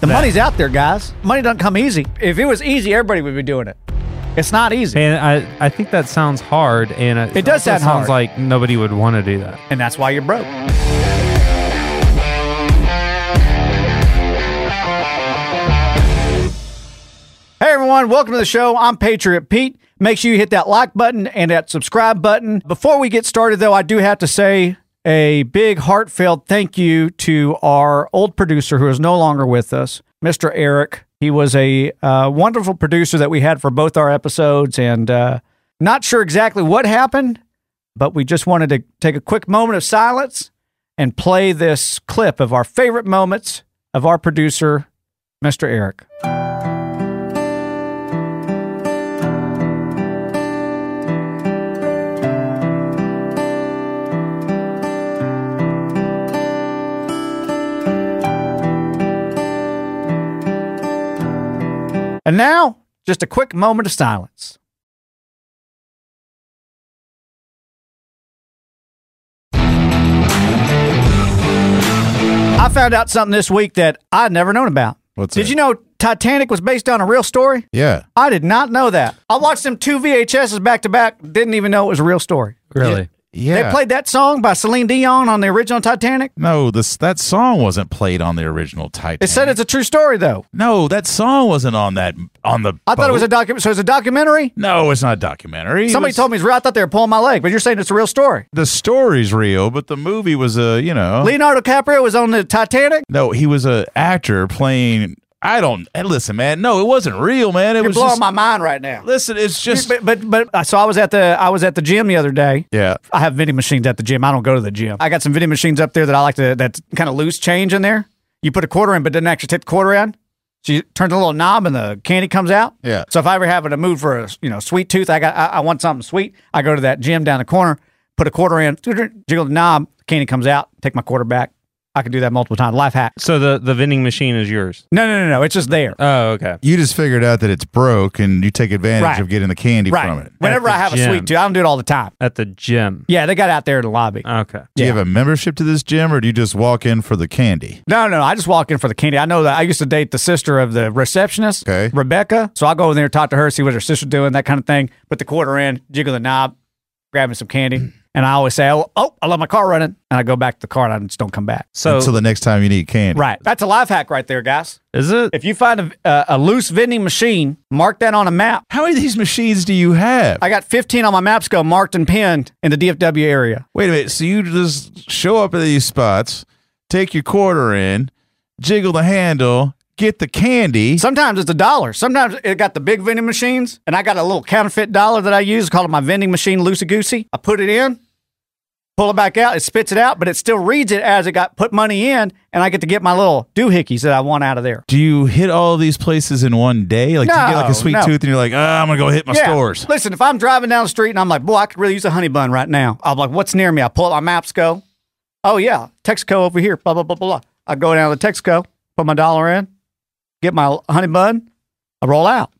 The that- money's out there, guys. Money doesn't come easy. If it was easy, everybody would be doing it. It's not easy. And I, I think that sounds hard, and it, It does sound sounds hard. like nobody would want to do that. and that's why you're broke. Hey everyone, welcome to the show. I'm Patriot Pete. Make sure you hit that like button and that subscribe button. Before we get started, though, I do have to say a big heartfelt thank you to our old producer who is no longer with us, Mr. Eric. He was a uh, wonderful producer that we had for both our episodes, and uh, not sure exactly what happened, but we just wanted to take a quick moment of silence and play this clip of our favorite moments of our producer, Mr. Eric. And now, just a quick moment of silence. I found out something this week that I'd never known about. What's Did that? you know Titanic was based on a real story? Yeah. I did not know that. I watched them two VHSs back to back, didn't even know it was a real story. Really? Yeah. They played that song by Celine Dion on the original Titanic. no, this that song wasn't played on the original Titanic. It said it's a true story, though. no, that song wasn't on that on the. I thought it was a document. So it's a documentary. No, it's not a documentary. Somebody was- told me it's real. I thought they were pulling my leg, but you're saying it's a real story. the story's real, but the movie was a you know. Leonardo DiCaprio was on the Titanic. no, he was a actor playing. I don't. Listen, man. No, it wasn't real, man. It You're was blowing just. my mind right now. listen, it's just. but but but so I was at the I was at the gym the other day. yeah. I have vending machines at the gym. I don't go to the gym. I got some vending machines up there that I like to. That's kind of loose change in there. You put a quarter in, but didn't actually take the quarter in. So you turn the little knob and the candy comes out. Yeah. So if I ever have a mood for a you know sweet tooth, I got I, I want something sweet. I go to that gym down the corner, put a quarter in, jiggle the knob, candy comes out, take my quarter back. I can do that multiple times. Life hack. So the, the vending machine is yours. No, no, no, no. It's just there. Oh, okay. You just figured out that it's broke, and you take advantage Right. of getting the candy right. from it. Whenever At I the have a gym. sweet tooth, I don't do it all the time. At the gym. Yeah, they got out there in the lobby. Okay. Do you have a membership to this gym, or do you just walk in for the candy? No, no, I just walk in for the candy. I know that I used to date the sister of the receptionist, Okay. Rebecca. So I'll go in there, talk to her, see what her sister's doing, that kind of thing. Put the quarter in, jiggle the knob, grab me some candy. And I always say, oh, oh, I love my car running. And I go back to the car and I just don't come back. So Until the next time you need candy. Right. That's a life hack right there, guys. is it? If you find a, a, a loose vending machine, mark that on a map. How many of these machines do you have? I got 15 on my map go marked and pinned in the DFW area. Wait a minute. So you just show up at these spots, take your quarter in, jiggle the handle, get the candy. Sometimes it's a dollar. Sometimes it got the big vending machines, and I got a little counterfeit dollar that I use called my vending machine loosey goosey. I put it in, pull it back out, it spits it out, but it still reads it as it got put money in, and I get to get my little doohickeys that I want out of there. do you hit all these places in one day? Like do you get like No, a sweet no. tooth and you're like, ah, I'm gonna go hit my stores. Listen, if I'm driving down the street and I'm like, boy, I could really use a honey bun right now. I'm like, what's near me? I pull out my maps, go, oh yeah, Texaco over here, blah, blah, blah, blah, blah. I go down to the Texaco, put my dollar in, get my honey bun, I roll out.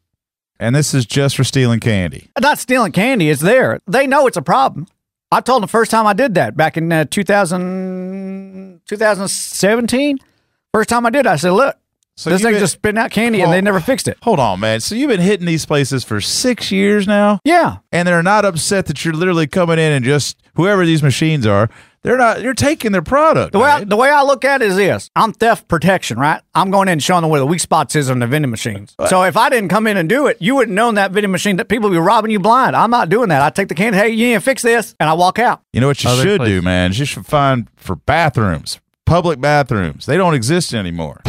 And this is just for stealing candy. Not stealing candy. It's there. They know it's a problem. I told them the first time I did that back in uh, 2000, 2017. First time I did, I said, look, So this you've thing been- just spitting out candy and they never fixed it. Hold on, man. So you've been hitting these places for six years now, Yeah. and they're not upset that you're literally coming in and just whoever these machines are, they're not. You're taking their product. The way, I, the way I look at it is this I'm theft protection, right? I'm going in and showing them where the weak spots is on the vending machines. So if I didn't come in and do it, you wouldn't know in that vending machine that people would be robbing you blind. I'm not doing that. I take the candy, hey, you need to fix this, and I walk out. You know what you Other should places. do, man? You should find for bathrooms, public bathrooms. They don't exist anymore.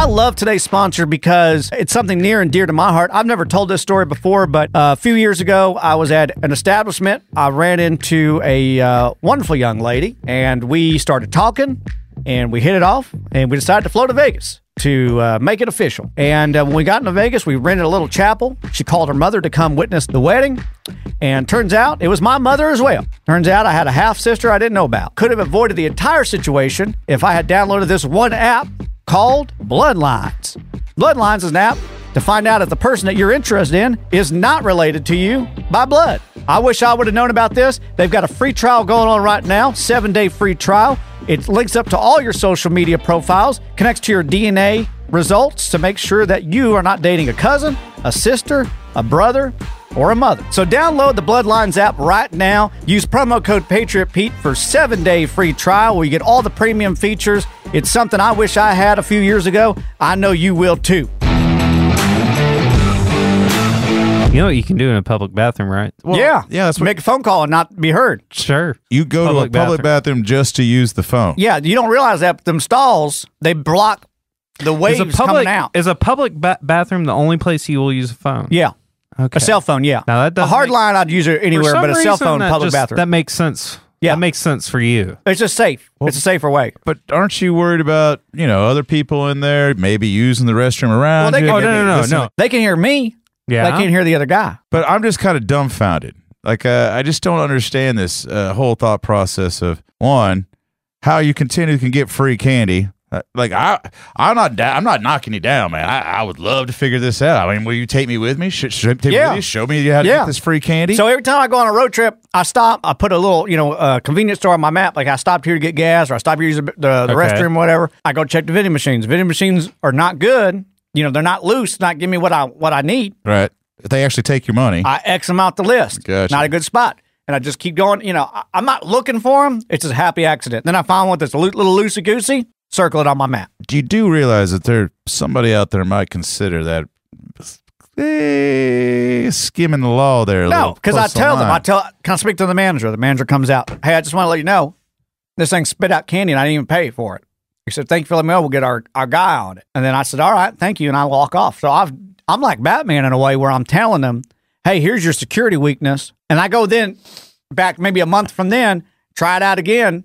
I love today's sponsor because it's something near and dear to my heart. I've never told this story before, but uh, a few years ago, I was at an establishment. I ran into a uh, wonderful young lady, and we started talking, and we hit it off, and we decided to flow to Vegas to uh, make it official. And uh, when we got into Vegas, we rented a little chapel. She called her mother to come witness the wedding. And turns out it was my mother as well. Turns out I had a half sister I didn't know about. Could have avoided the entire situation if I had downloaded this one app called Bloodlines. Bloodlines is an app to find out if the person that you're interested in is not related to you by blood. I wish I would have known about this. They've got a free trial going on right now, seven day free trial. It links up to all your social media profiles, connects to your DNA results to make sure that you are not dating a cousin, a sister, a brother, or a mother. So download the Bloodlines app right now. Use promo code Patriot Pete for seven day free trial where you get all the premium features. It's something I wish I had a few years ago. I know you will too. You know what you can do in a public bathroom, right? Well, yeah, yeah. That's what make a phone call and not be heard. Sure. you go Public to a public bathroom. just to use the phone. Yeah, you don't realize that but them stalls they block the waves Is a public coming out. is a public ba- bathroom the only place you will use a phone? yeah, Okay. a cell phone. Yeah, Now that a hard make- line I'd use it anywhere, but a cell phone public just- bathroom. That makes sense. Yeah. That makes sense for you. it's just safe. it's a safer way. But aren't you worried about you know other people in there maybe using the restroom around? they you? can- Oh, no, no, no, no. They can hear me. Yeah. They can't hear the other guy. But I'm just kind of dumbfounded. Like uh, I just don't understand this uh, whole thought process of one, how you continue can get free candy. Like I, I'm not, da- I'm not knocking you down, man. I, I would love to figure this out. I mean, will you take me with me? Should, should take me Yeah. with you? Show me how to Yeah. get this free candy. So every time I go on a road trip, I stop. I put a little, you know, uh, convenience store on my map. Like I stopped here to get gas, or I stopped here to use the, the, the Okay. restroom, whatever. I go check the vending machines. Vending machines are not good. You know, they're not loose. Not give me what I what I need. right? If they actually take your money, I X them out the list. Gotcha. Not a good spot. And I just keep going. You know, I, I'm not looking for them. It's a happy accident. Then I find one that's a little loosey goosey. Circle it on my map. Do you do realize that there somebody out there might consider that eh, skimming the law there. A No, because I close the tell them, I tell, can I speak to the manager? The manager comes out. Hey, I just want to let you know, this thing spit out candy and I didn't even pay for it. He said, thank you for letting me know. We'll get our, our guy on it. And then I said, all right, thank you. And I walk off. So I've, I'm like Batman in a way where I'm telling them, hey, here's your security weakness. And I go then back maybe a month from then, try it out again.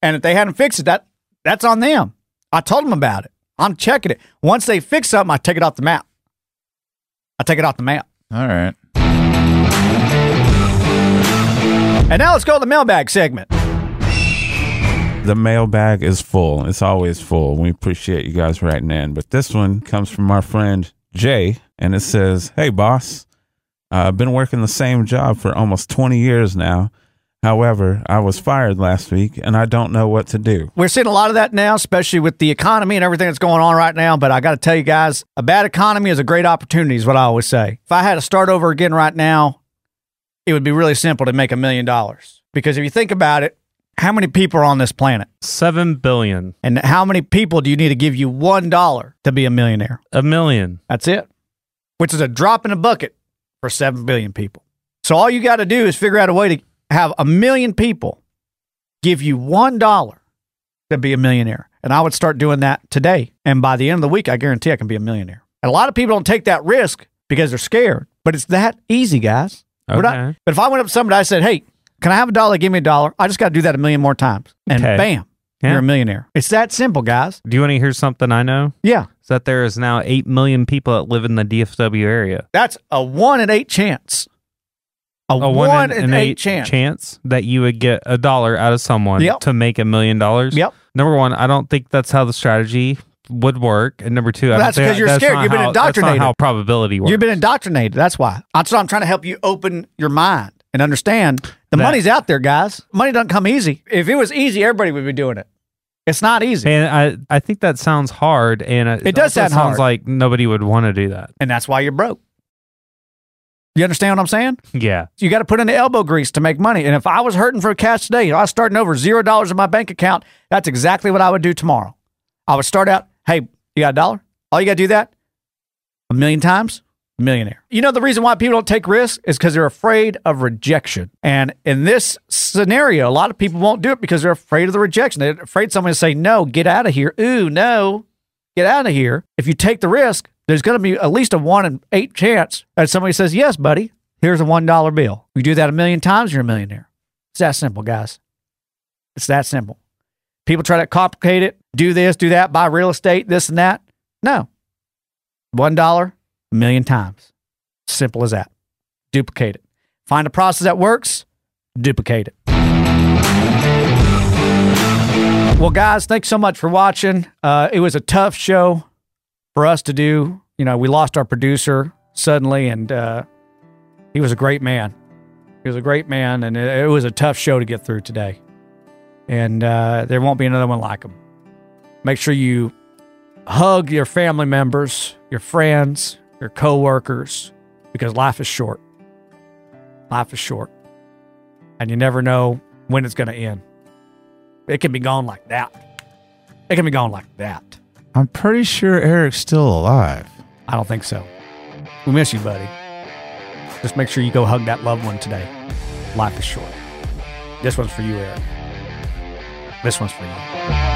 And if they hadn't fixed it, that that's on them. I told them about it. I'm checking it. Once they fix something, I take it off the map. I take it off the map. All right. And now let's go to the mailbag segment. The mailbag is full. It's always full. We appreciate you guys writing in. But this one comes from our friend Jay, and it says, Hey, boss, I've been working the same job for almost 20 years now. However, I was fired last week, and I don't know what to do. We're seeing a lot of that now, especially with the economy and everything that's going on right now. But I got to tell you guys, a bad economy is a great opportunity, is what I always say. If I had to start over again right now, it would be really simple to make a million dollars. Because if you think about it, how many people are on this planet? Seven billion. And how many people do you need to give you one dollar to be a millionaire? A million. That's it, which is a drop in a bucket for 7 billion people. So all you got to do is figure out a way to have a million people give you $1 to be a millionaire. And I would start doing that today. And by the end of the week, I guarantee I can be a millionaire. And a lot of people don't take that risk because they're scared, but it's that easy, guys. We're not- Okay. but if I went up to somebody, I said, hey, can I have a dollar? Give me a dollar. I just got to do that a million more times. And Okay. bam, Yeah. you're a millionaire. It's that simple, guys. Do you want to hear something I know? Yeah. Is that there is now eight million people that live in the DFW area. That's a one in eight chance. A, A one, in, in, an eight, chance. that you would get a dollar out of someone Yep. to make a million dollars. Yep. Number one, I don't think that's how the strategy would work. And number two, Well, that's 'cause you're that's scared. You've been how- That's indoctrinated. not how probability works. You've been indoctrinated. That's why. That's what I'm trying to help you open your mind and understand. The That- money's out there, guys. Money doesn't come easy. If it was easy, everybody would be doing it. It's not easy. and I, I think that sounds hard, and it, It does sound sounds hard. like nobody would want to do that. and that's why you're broke. You understand what I'm saying? Yeah, You got to put in the elbow grease to make money. And if I was hurting for cash today, I was starting over zero dollars in my bank account. That's exactly what I would do tomorrow. I would start out, hey, you got a dollar? All you got to do that a million times, millionaire. You know, the reason why people don't take risks is because they're afraid of rejection. And in this scenario, a lot of people won't do it because they're afraid of the rejection. They're afraid someone to say, no, get out of here. Ooh, no, get out of here. If you take the risk, there's going to be at least a one in eight chance that somebody says, yes, buddy, here's a $1 bill. You do that a million times, you're a millionaire. It's that simple, guys. It's that simple. People try to complicate it, do this, do that, buy real estate, this and that. No. $1 a million times. Simple as that. Duplicate it. Find a process that works, duplicate it. Well, guys, thanks so much for watching. Uh, it was a tough show for us to do. You know, we lost our producer suddenly, and uh, he was a great man. He was a great man, and it, it was a tough show to get through today. and uh, there won't be another one like him. Make sure you hug your family members, your friends, your coworkers, because life is short. Life is short, and you never know when it's going to end. It can be gone like that. It can be gone like that. I'm pretty sure Eric's still alive. I don't think so. We miss you, buddy. Just make sure you go hug that loved one today. Life is short. This one's for you, Eric. This one's for you.